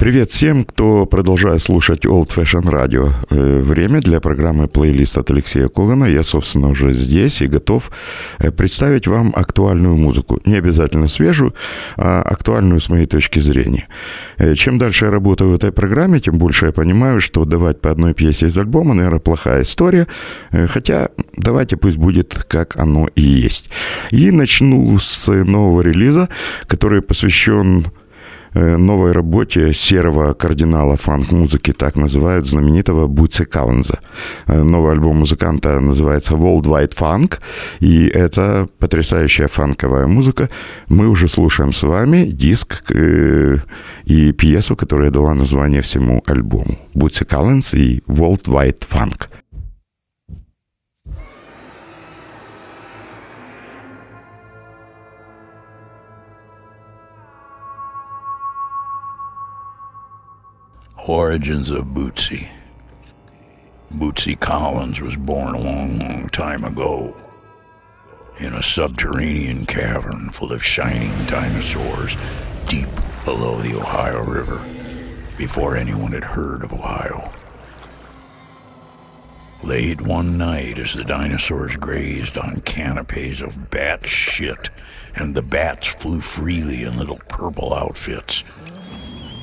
Привет всем, кто продолжает слушать Old Fashion Radio. Э, время для программы плейлист от Алексея Когана. Я, собственно, уже здесь и готов э, представить вам актуальную музыку. Не обязательно свежую, а актуальную с моей точки зрения. Э, чем дальше я работаю в этой программе, тем больше я понимаю, что давать по одной пьесе из альбома, наверное, плохая история. Хотя давайте пусть будет, как оно и есть. И начну с нового релиза, который посвящен новой работе серого кардинала фанк-музыки, так называют знаменитого Буци Калленза. Э, новый альбом музыканта называется Worldwide Funk, и это потрясающая фанковая музыка. Мы уже слушаем с вами диск э, и пьесу, которая дала название всему альбому. Буци Калленс и Worldwide Funk. Origins of Bootsy. Bootsy Collins was born a long, long time ago in a subterranean cavern full of shining dinosaurs deep below the Ohio River before anyone had heard of Ohio. Late one night, as the dinosaurs grazed on canopies of bat shit, and the bats flew freely in little purple outfits,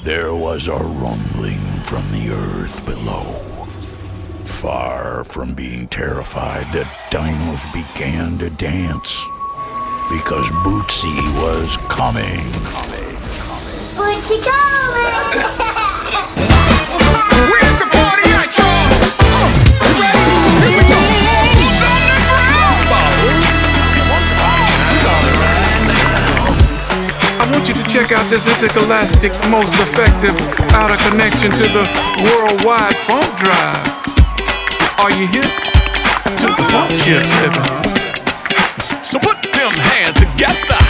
there was a rumbling from the earth below. Far from being terrified, the dinos began to dance because Bootsy was coming. Bootsy coming! check out this intergalactic, most effective outer connection to the worldwide funk drive. Are you here? To the funk shit. So put them hands together.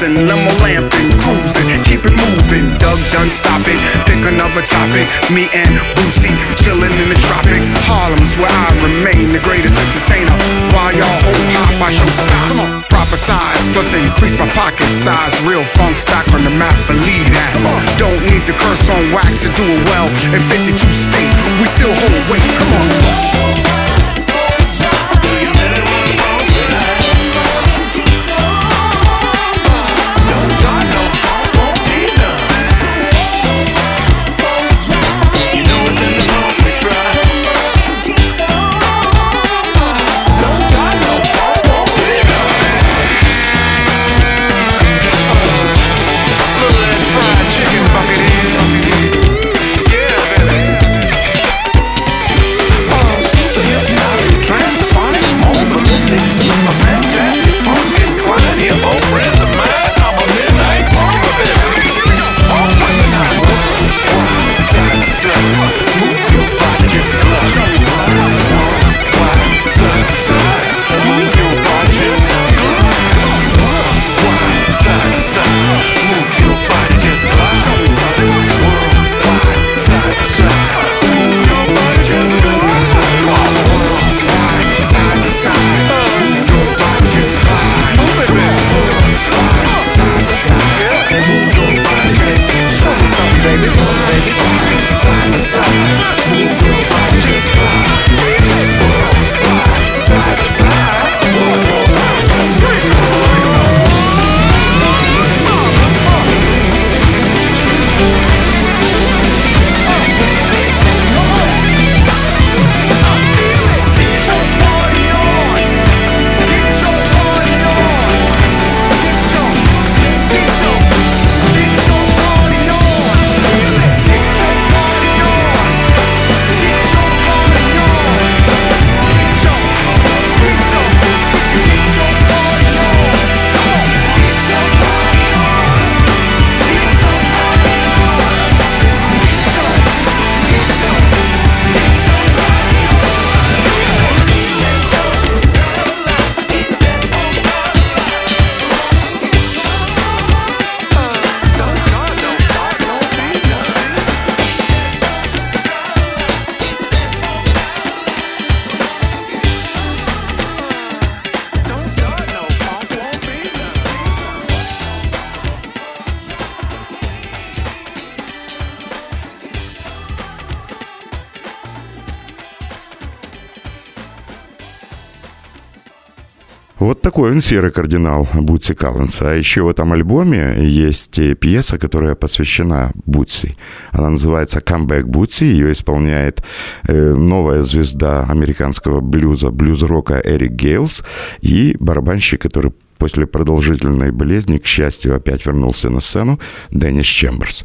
Manson, limo lamping, cruising, keep it moving. Doug done stop it. Pick another topic. Me and Bootsy chilling in the tropics. Harlem's where I remain the greatest entertainer. While y'all hold hop, I show stop. Come on, prophesize, plus increase my pocket size. Real funk's back on the map, believe that. Don't need the curse on wax to do it well. In 52 states, we still hold weight. Come on. Такой он серый кардинал Бутси Калленса. А еще в этом альбоме есть пьеса, которая посвящена Бутси. Она называется «Comeback Бутси». Ее исполняет э, новая звезда американского блюза, блюз-рока Эрик Гейлс и барабанщик, который после продолжительной болезни, к счастью, опять вернулся на сцену Деннис Чемберс.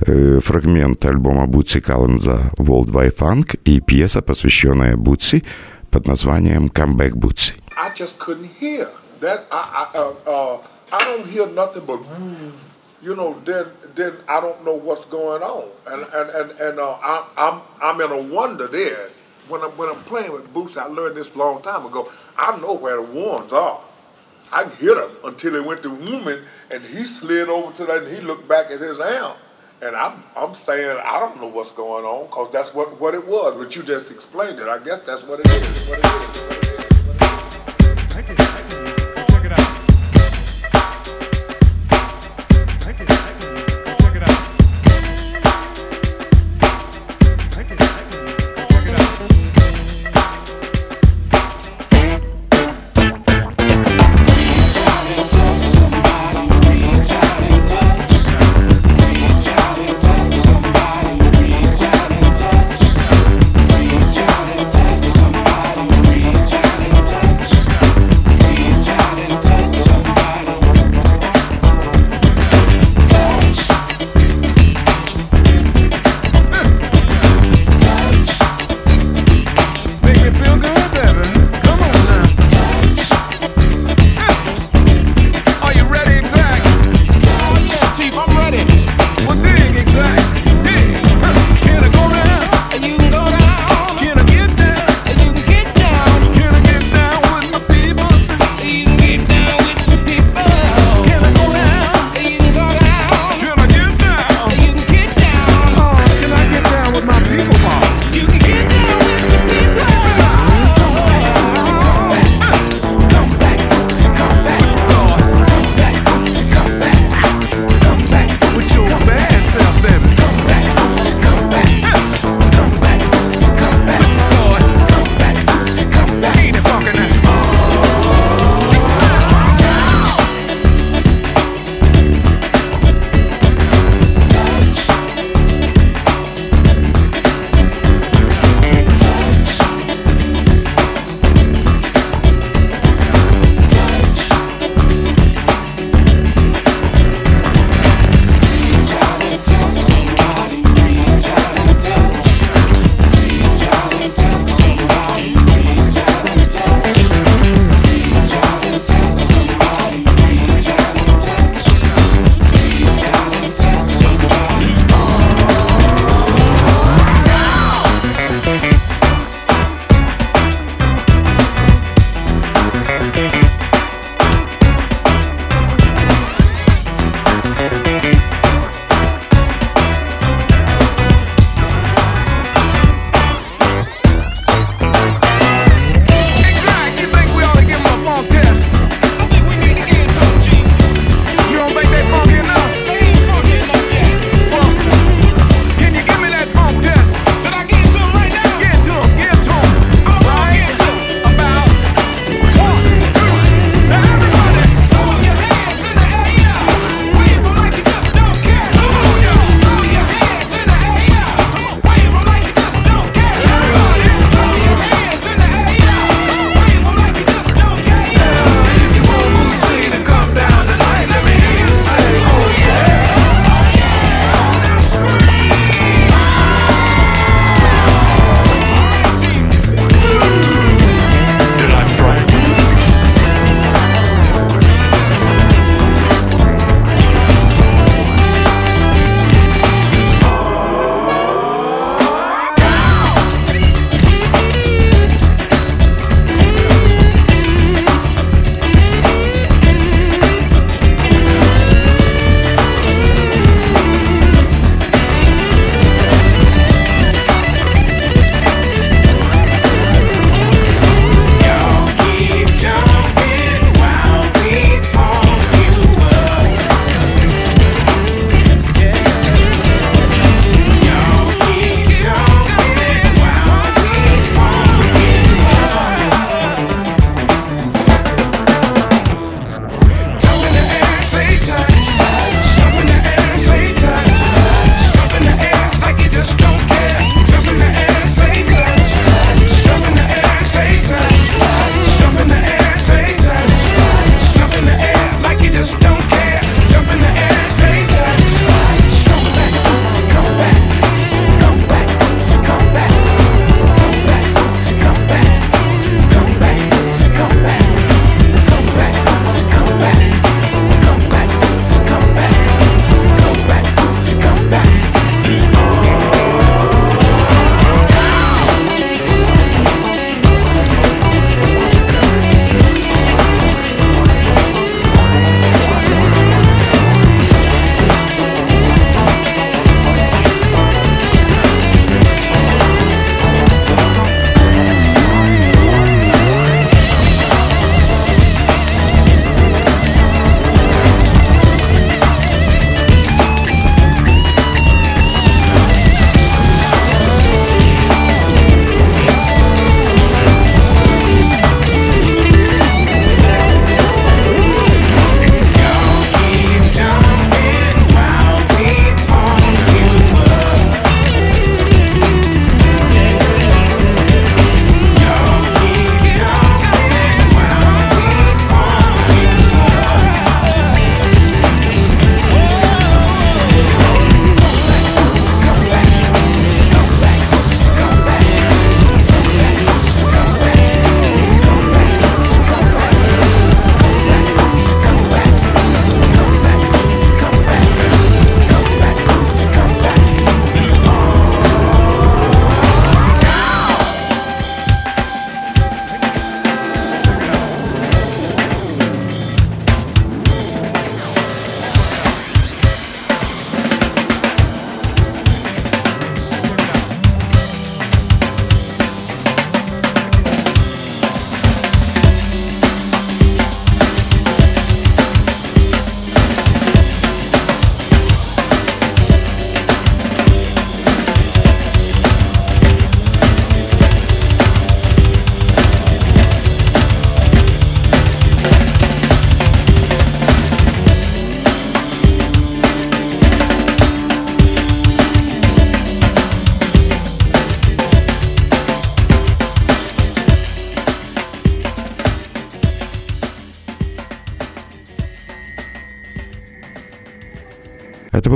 Э, фрагмент альбома Бутси Калленза «World Wide Funk» и пьеса, посвященная Бутси под названием «Comeback Бутси». I just couldn't hear that. I I, uh, uh, I don't hear nothing but, you know. Then then I don't know what's going on, and and and and uh, I'm I'm I'm in a wonder there. When I'm when I'm playing with boots, I learned this long time ago. I know where the ones are. I can hit him until he went to woman, and he slid over to that, and he looked back at his amp. And I'm, I'm saying I don't know what's going on because that's what, what it was. But you just explained it. I guess that's what it is. What it is. What it is.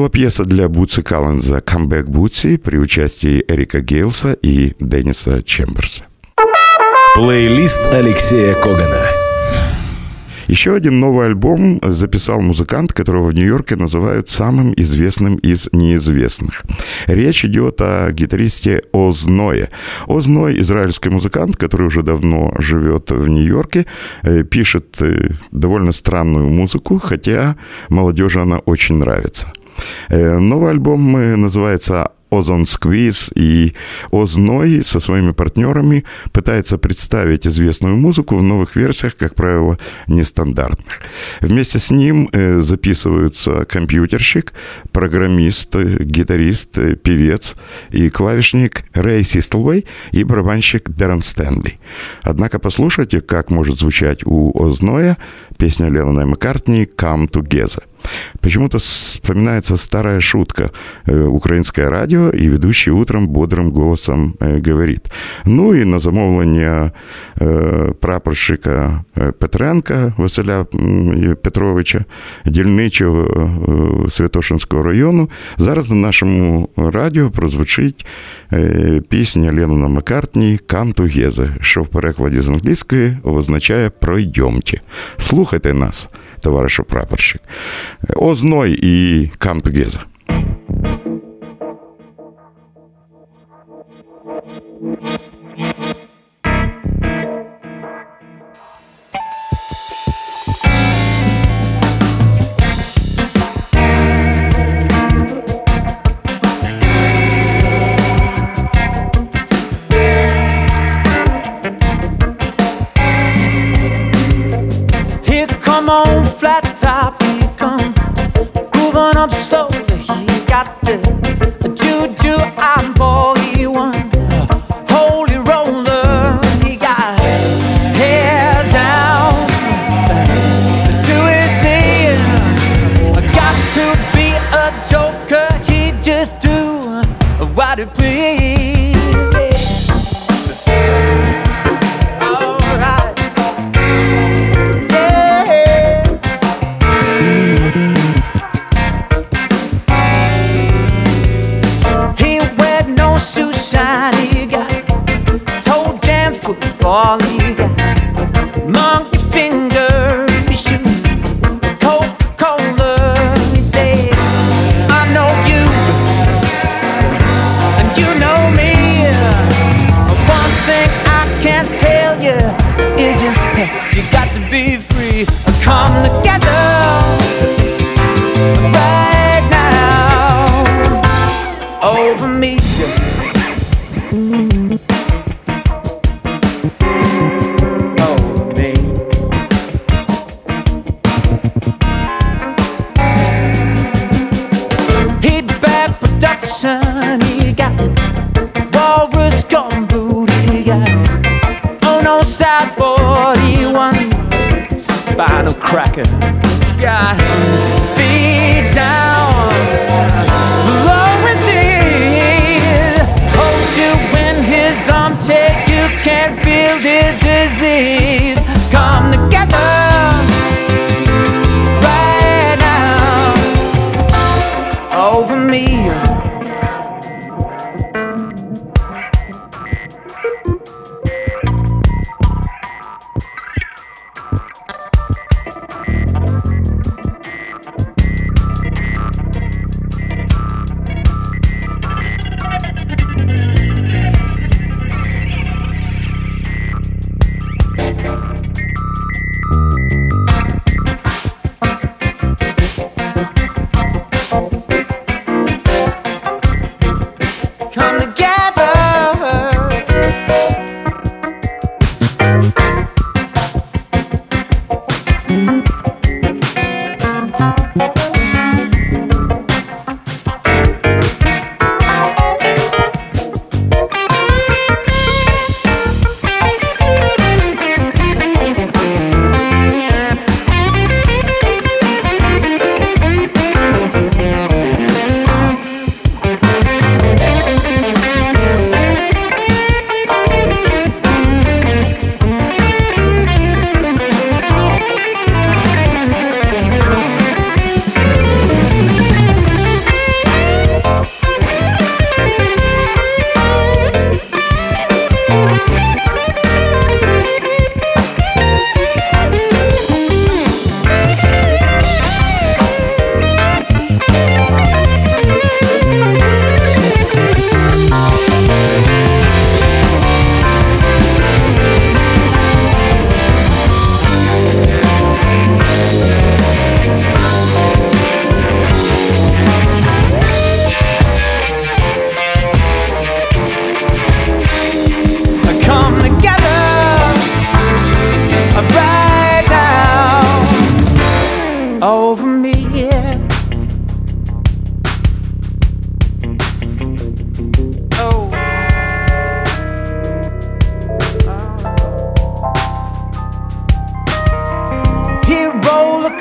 Была пьеса для Бутси Калленза «Камбэк Бутси» при участии Эрика Гейлса и Денниса Чемберса. Плейлист Алексея Когана. Еще один новый альбом записал музыкант, которого в Нью-Йорке называют самым известным из неизвестных. Речь идет о гитаристе Озное. Озной – израильский музыкант, который уже давно живет в Нью-Йорке, э, пишет э, довольно странную музыку, хотя молодежи она очень нравится. Э, Новый альбом э, называется Озон Сквиз и Озной со своими партнерами пытается представить известную музыку в новых версиях, как правило, нестандартных. Вместе с ним э, записываются компьютерщик, программист, гитарист, певец и клавишник Рэй Систлвей и барабанщик Дэрон Стэнли. Однако послушайте, как может звучать у Озноя песня Леннона Маккартни «Come Together». Почему-то вспоминается старая шутка. Э, Украинское радио и ведущий утром бодрым голосом э, говорит. Ну і на замовлення е, прапорщика е, Петренка Василя Петровича, дільничого Святошинського району, зараз на нашому радіо прозвучить е, пісня Леннона Маккартні «Come Together», що в перекладі з англійської означає «пройдемте». Слухайте нас, товаришу прапорщик. Озной і Come Together. got to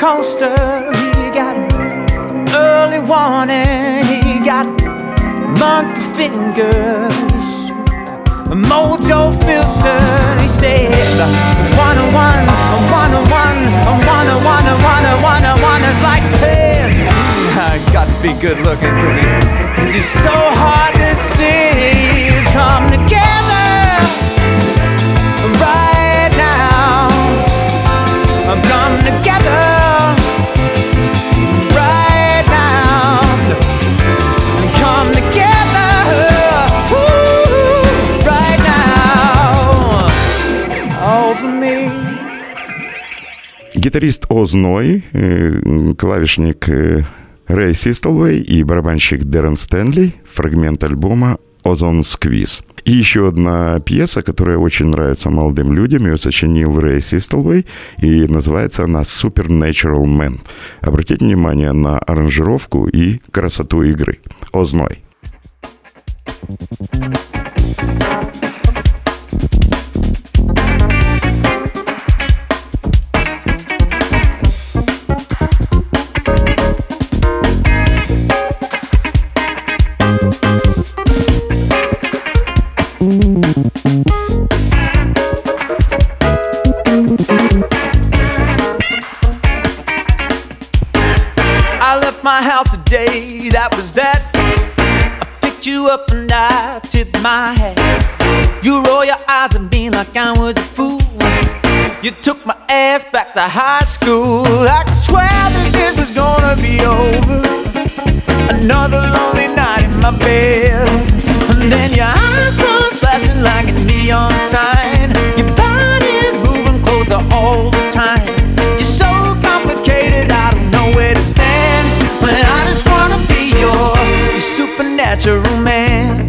coaster. He got early warning. He got monkey fingers, mojo filter. He says, one on one, on one, on one, one on one, is like ten. I got to be good looking because he, cause he's so hard to see. Come together Гитарист Озной, э, клавишник э, Рэй Систелвей и барабанщик Дэрон Стэнли, фрагмент альбома «Озон Сквиз». И еще одна пьеса, которая очень нравится молодым людям, ее сочинил Рэй Систелвей, и называется она «Supernatural Man». Обратите внимание на аранжировку и красоту игры. Озной. I house today, that was that. I picked you up and I tipped my hat. You roll your eyes at me like I was a fool. You took my ass back to high school. I could swear that this was gonna be over. Another lonely night in my bed. And then your eyes start flashing like a neon sign. Your body's moving closer all the time. Supernatural man.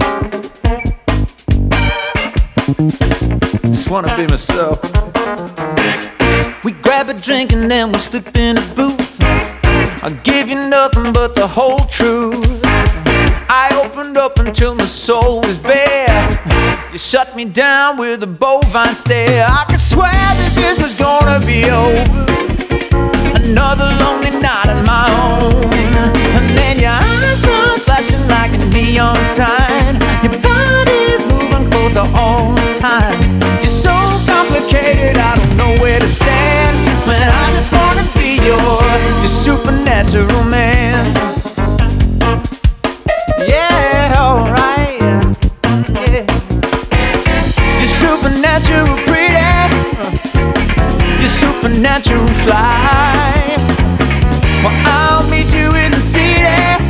Just wanna be myself. We grab a drink and then we slip in a booth. I'll give you nothing but the whole truth. I opened up until my soul was bare. You shut me down with a bovine stare. I could swear that this was gonna be over. Another lonely night on my own. And then your eyes start flashing a neon sign. Your body's moving closer all the time. You're so complicated, I don't know where to stand. But I just wanna be your, your supernatural man. Yeah, alright. Yeah. You're supernatural pretty. You're supernatural fly. Well, I'll meet you in the city.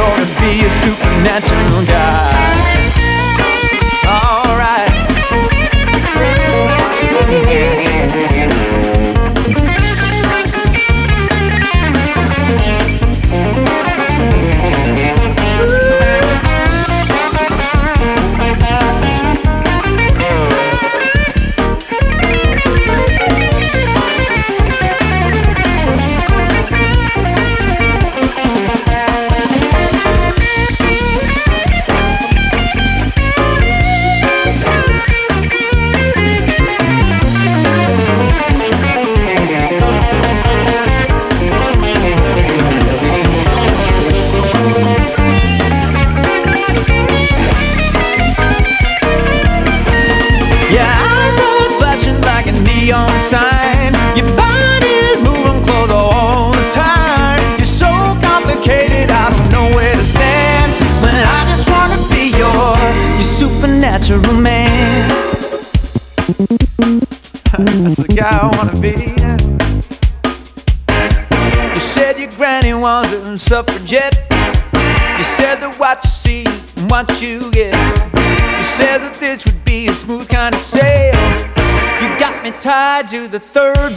Gonna be a supernatural guy. Supernatural man. That's the guy I wanna be. You said your granny was a suffragette. You said that what you see is what you get. You said that this would be a smooth kind of sail. You got me tied to the third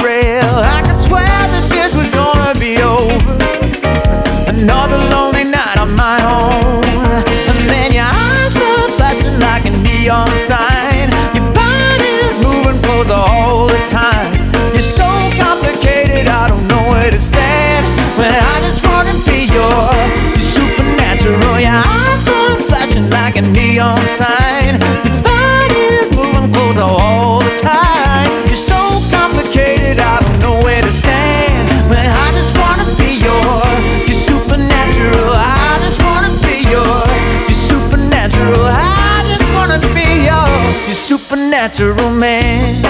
natural man.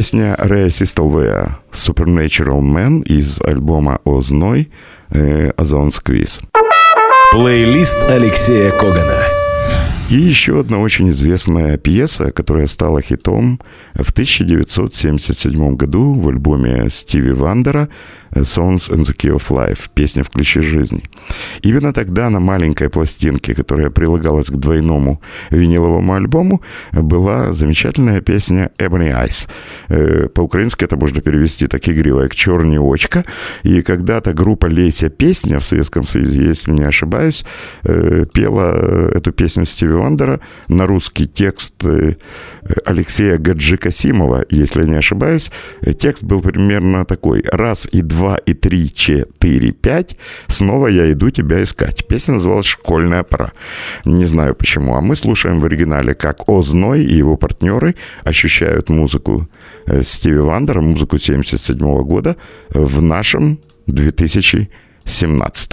Песня Рэя Систелвея «Supernatural Man» из альбома «Озной» «Озон Squeeze». Плейлист Алексея Когана. И еще одна очень известная пьеса, которая стала хитом в 1977 году в альбоме Стиви Вандера «Songs and the Key of Life» – «Песня в ключе жизни». Именно тогда на маленькой пластинке, которая прилагалась к двойному виниловому альбому, была замечательная песня «Ebony Eyes». Э, По-украински это можно перевести так игриво, как «Черный очка». И когда-то группа «Леся Песня» в Советском Союзе, если не ошибаюсь, э, пела э, эту песню Стиви Вандера на русский текст э, Алексея Гаджи Касимова, если не ошибаюсь. Э, Текст был примерно такой. Раз и два и три, четыре, пять. Снова я иду тебя искать. Песня называлась «Школьная пора». Не знаю почему. А мы слушаем в оригинале, как Озной и его партнеры ощущают музыку э, Стиви Вандера, музыку 77 года в нашем 2017.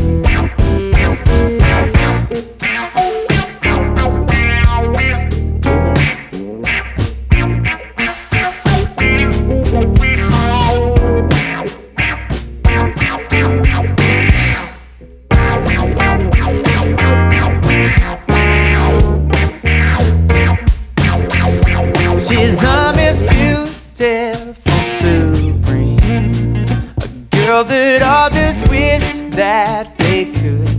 Girl that others wish that they could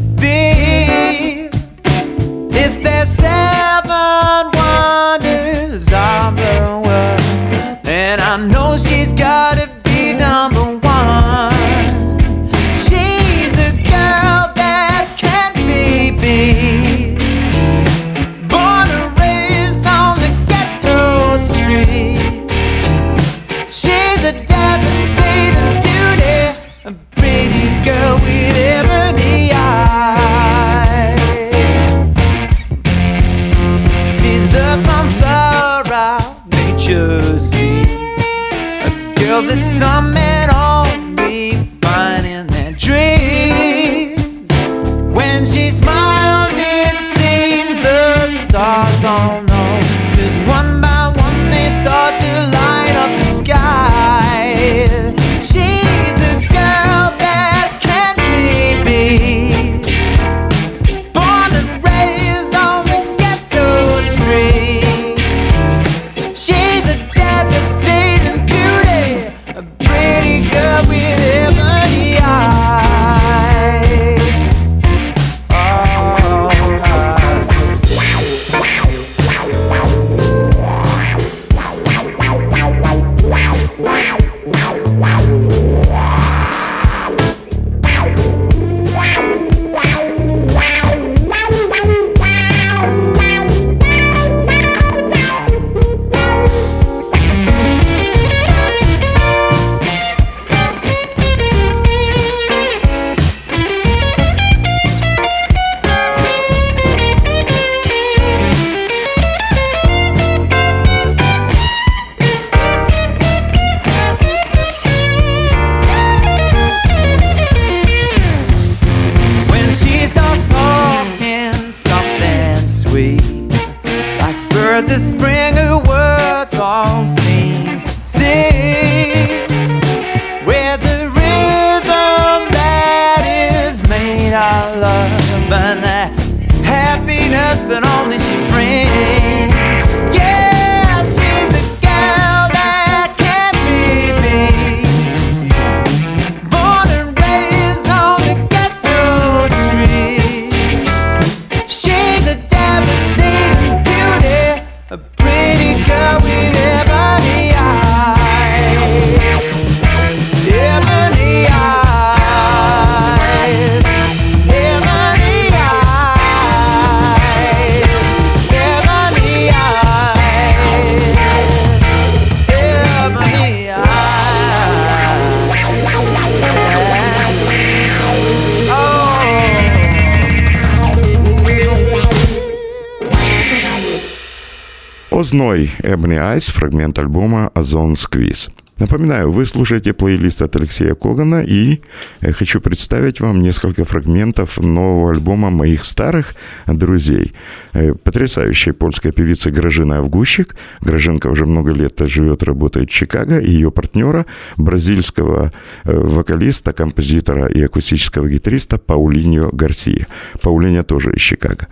Озной Ebony Eyes, фрагмент альбома Озон Squeeze. Напоминаю, вы слушаете плейлист от Алексея Когана, и я хочу представить вам несколько фрагментов нового альбома моих старых друзей. Э, Потрясающая польская певица Гражина Авгущик. Гражинка уже много лет живет, работает в Чикаго, и ее партнера, бразильского э, вокалиста, композитора и акустического гитариста Паулиньо Гарсия. Паулиня тоже из Чикаго.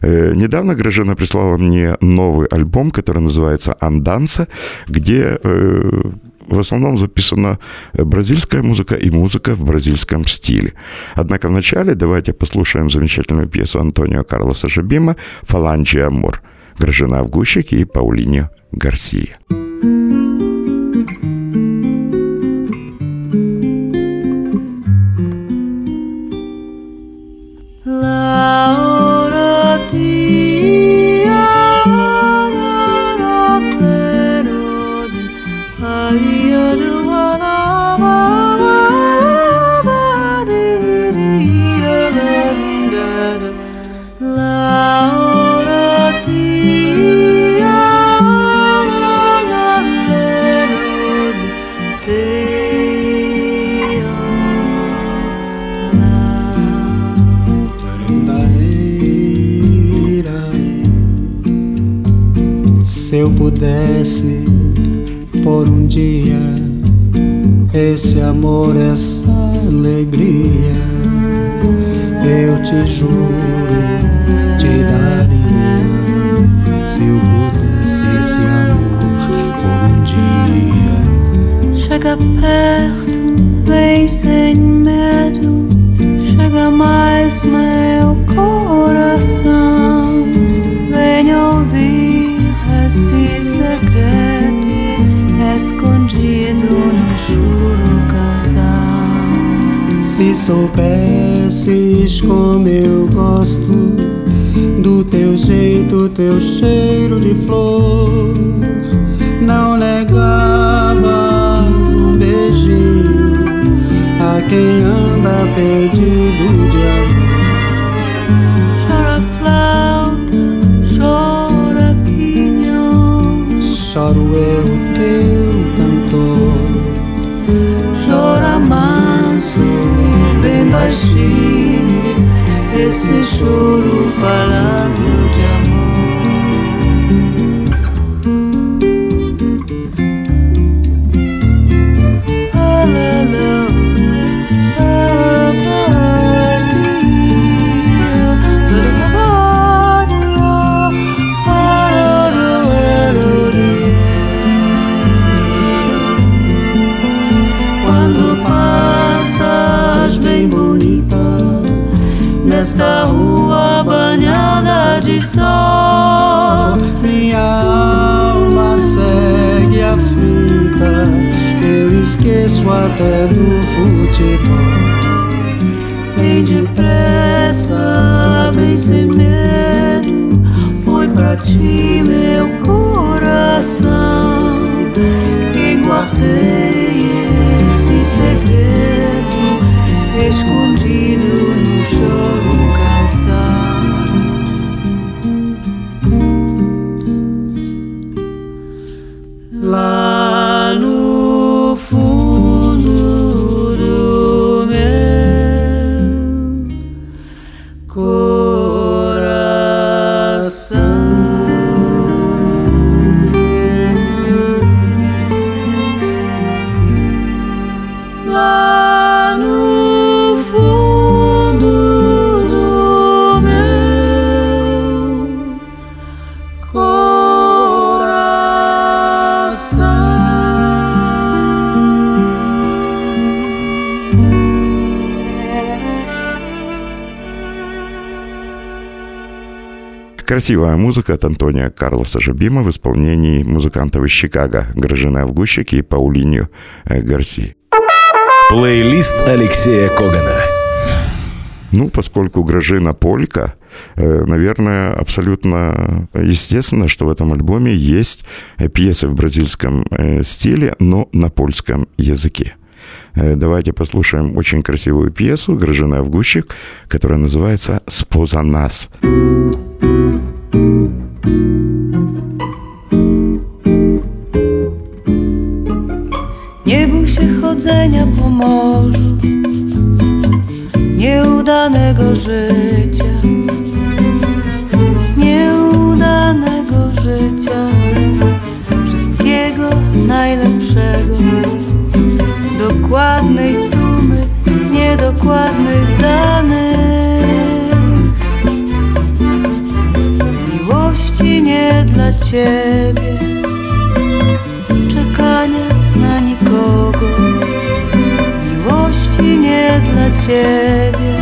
Э, Недавно Гражина прислала мне новый альбом, который называется «Анданса», где э, в основном записана бразильская музыка и музыка в бразильском стиле. Однако вначале давайте послушаем замечательную пьесу Антонио Карлоса Жабима «Фаланджи Амор». Гражина Авгущик и Паулиньо Гарсия. Eu pudesse por um dia esse amor, essa alegria, eu te juro, te daria. Se eu pudesse esse amor por um dia. Chega perto, vem sem medo. Chega mais, soubesses como eu gosto do teu jeito, teu cheiro de flor, não negavas um beijinho a quem anda perdido esse choro falando de amor. Quando passas bem bonito nesta rua banhada de sol, Minha alma segue aflita, eu esqueço até do futebol. Vem depressa, vem sem medo. Foi pra ti meu Красивая музыка от Антония Карлоса Жабима в исполнении музыкантов из Чикаго Гражины Авгущик и Паулиньо э, Гарси. Плейлист Алексея Когана. Ну, поскольку Гражина полька, э, наверное, абсолютно естественно, что в этом альбоме есть э, пьесы в бразильском стиле, но на польском языке. Давайте послушаем очень красивую пьесу Гражина Авгущик, которая называется «Споза нас». Nie bój się chodzenia po morzu, nieudanego życia, nieudanego życia, wszystkiego najlepszego. Dokładnej sumy Niedokładnych danych. Miłości nie dla ciebie Czekania na nikogo. Miłości nie dla ciebie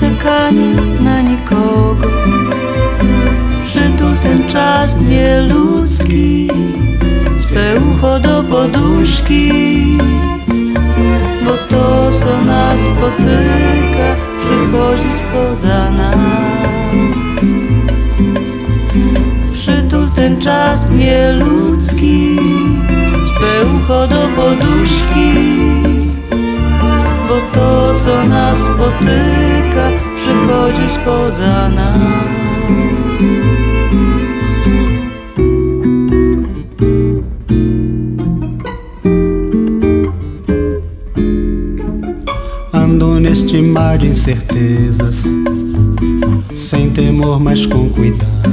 Czekania na nikogo. Przytul ten czas nieludzki Swe ucho do poduszki Bo to co nas spotyka Przychodzi spoza nas. Przytul ten czas nieludzki Swe ucho do poduszki Bo to co nas spotyka Przychodzi spoza nas mar de incertezas, sem temor, mas com cuidado.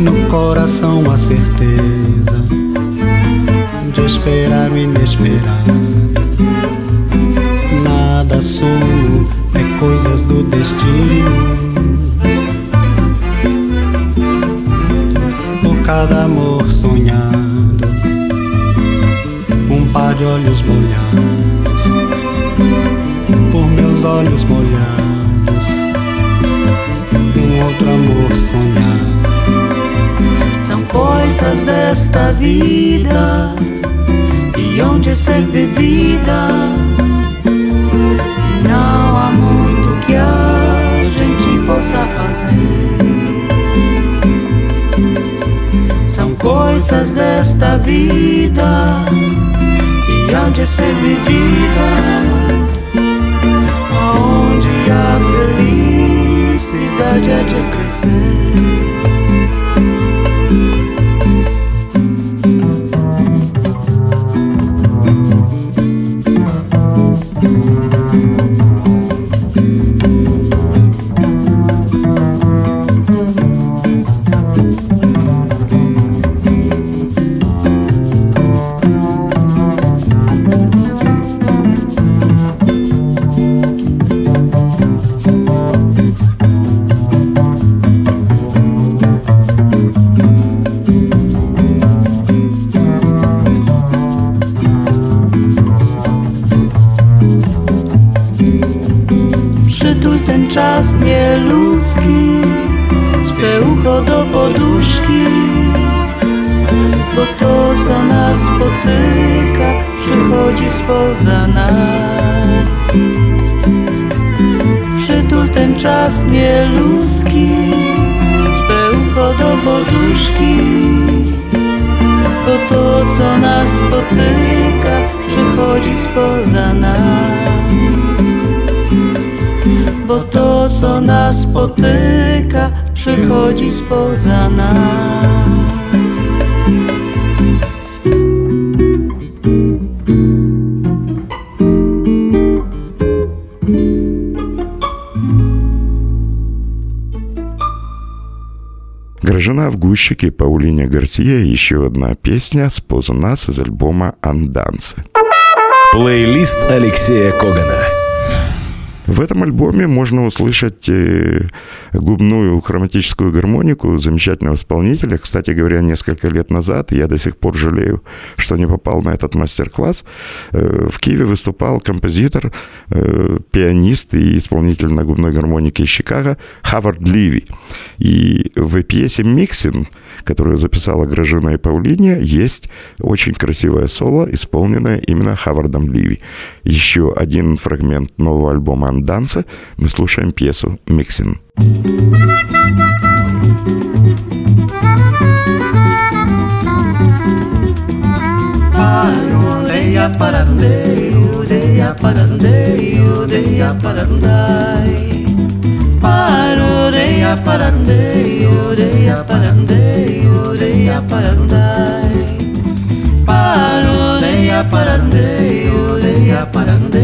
No coração a certeza de esperar o inesperado. Nada assumo, é coisas do destino. Por cada amor sonhado, um par de olhos molhados por meus olhos molhados, um outro amor sonhado. São coisas desta vida e onde ser vivida. E não há muito que a gente possa fazer. São coisas desta vida e onde ser vivida. Onde a felicidade é de crescer. Nieludzki Swe ucho do poduszki Bo to co nas spotyka Przychodzi spoza nas. Przytul ten czas nieludzki Swe ucho do poduszki Bo to co nas spotyka Przychodzi spoza nas bo to, co nas spotyka, przychodzi spoza nas. Гражена Авгущик и Паулине Гарсия еще одна песня «Спозу нас» из альбома «Андансы». Плейлист Алексея Когана. В этом альбоме можно услышать э, губную хроматическую гармонику замечательного исполнителя. Кстати говоря, несколько лет назад, я до сих пор жалею, что не попал на этот мастер-класс, э, в Киеве выступал композитор, э, пианист и исполнитель на губной гармонике из Чикаго Хавард Ливи. И в пьесе «Миксин», которую записала Гражина и Паулине, есть очень красивое соло, исполненное именно Хавардом Ливи. Еще один фрагмент нового альбома «Анданса» мы слушаем пьесу «Миксин». Odeia parandei, odeia parandei, odeia parandai. Parodeia parandei, odeia parandei, odeia parandai. Parodeia parandei, odeia parandei,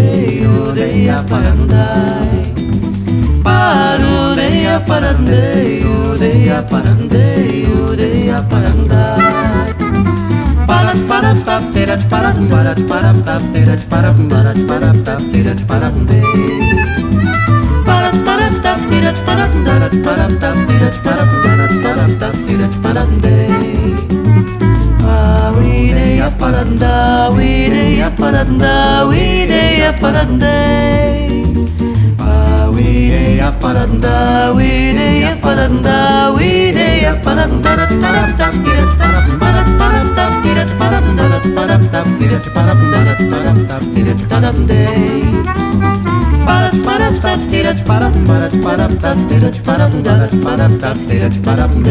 odeia parandai paru odeia parandei odeia parandei odeia parandai Parat parat tap terat parat parat parat tap terat parat parat parat tap terat parat dei Parat parat tap terat parat parat parat tap terat parat parat parat tap terat parat dei உடைய பறந்த உடைய பறந்த உடைய பறந்த உடைய பறந்த உடைய பறந்த உடைய பறந்த பறந்த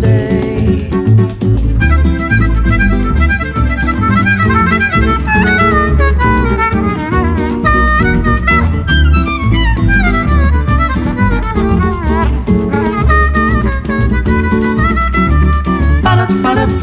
Day.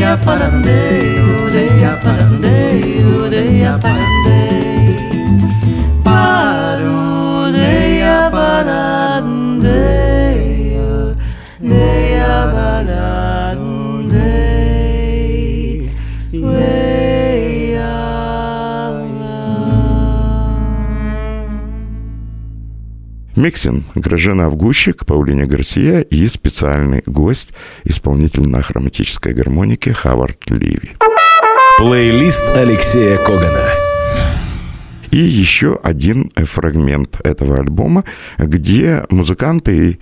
உதயா பறந்தே உதயா பறந்தே உதயா பறந்தே Миксин Гражена Авгущик, Паулине Гарсия и специальный гость, исполнитель на хроматической гармонике Хавард Ливи. Плейлист Алексея Когана. И еще один фрагмент этого альбома, где музыканты,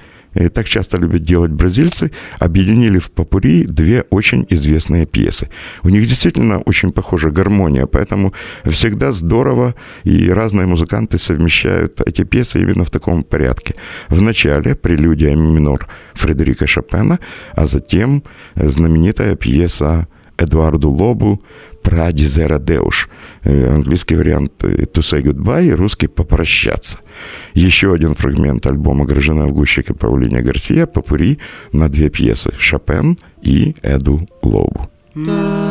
так часто любят делать бразильцы, объединили в попури две очень известные пьесы. У них действительно очень похожа гармония, поэтому всегда здорово, и разные музыканты совмещают эти пьесы именно в таком порядке. В начале прелюдия минор Фредерика Шопена, а затем знаменитая пьеса Эдуарду Лобу «Пради зера деуш». Э, Английский вариант э, «To say goodbye» русский «Попрощаться». Еще один фрагмент альбома Гражина Авгущик и Паулине Гарсия «Попури» на две пьесы «Шопен» и «Эду Лобу». Laro,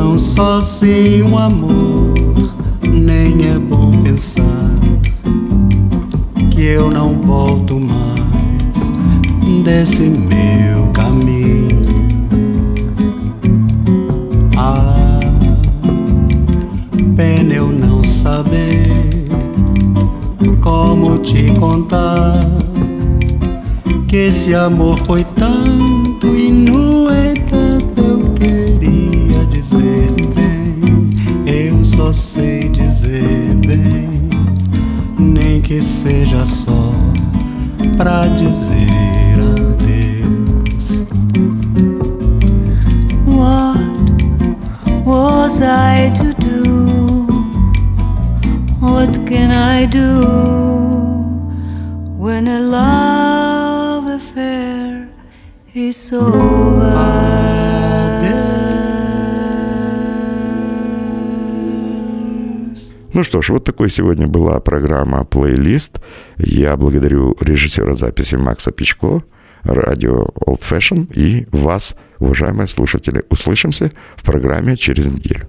Tão sozinho, amor, nem é bom pensar que eu não volto mais desse meu caminho. Ah, pena eu não saber como te contar que esse amor foi tanto do when a love affair is over? Ну что ж, вот такой сегодня была программа «Плейлист». Я благодарю режиссера записи Макса Пичко, радио Old Fashion и вас, уважаемые слушатели. Услышимся в программе через неделю.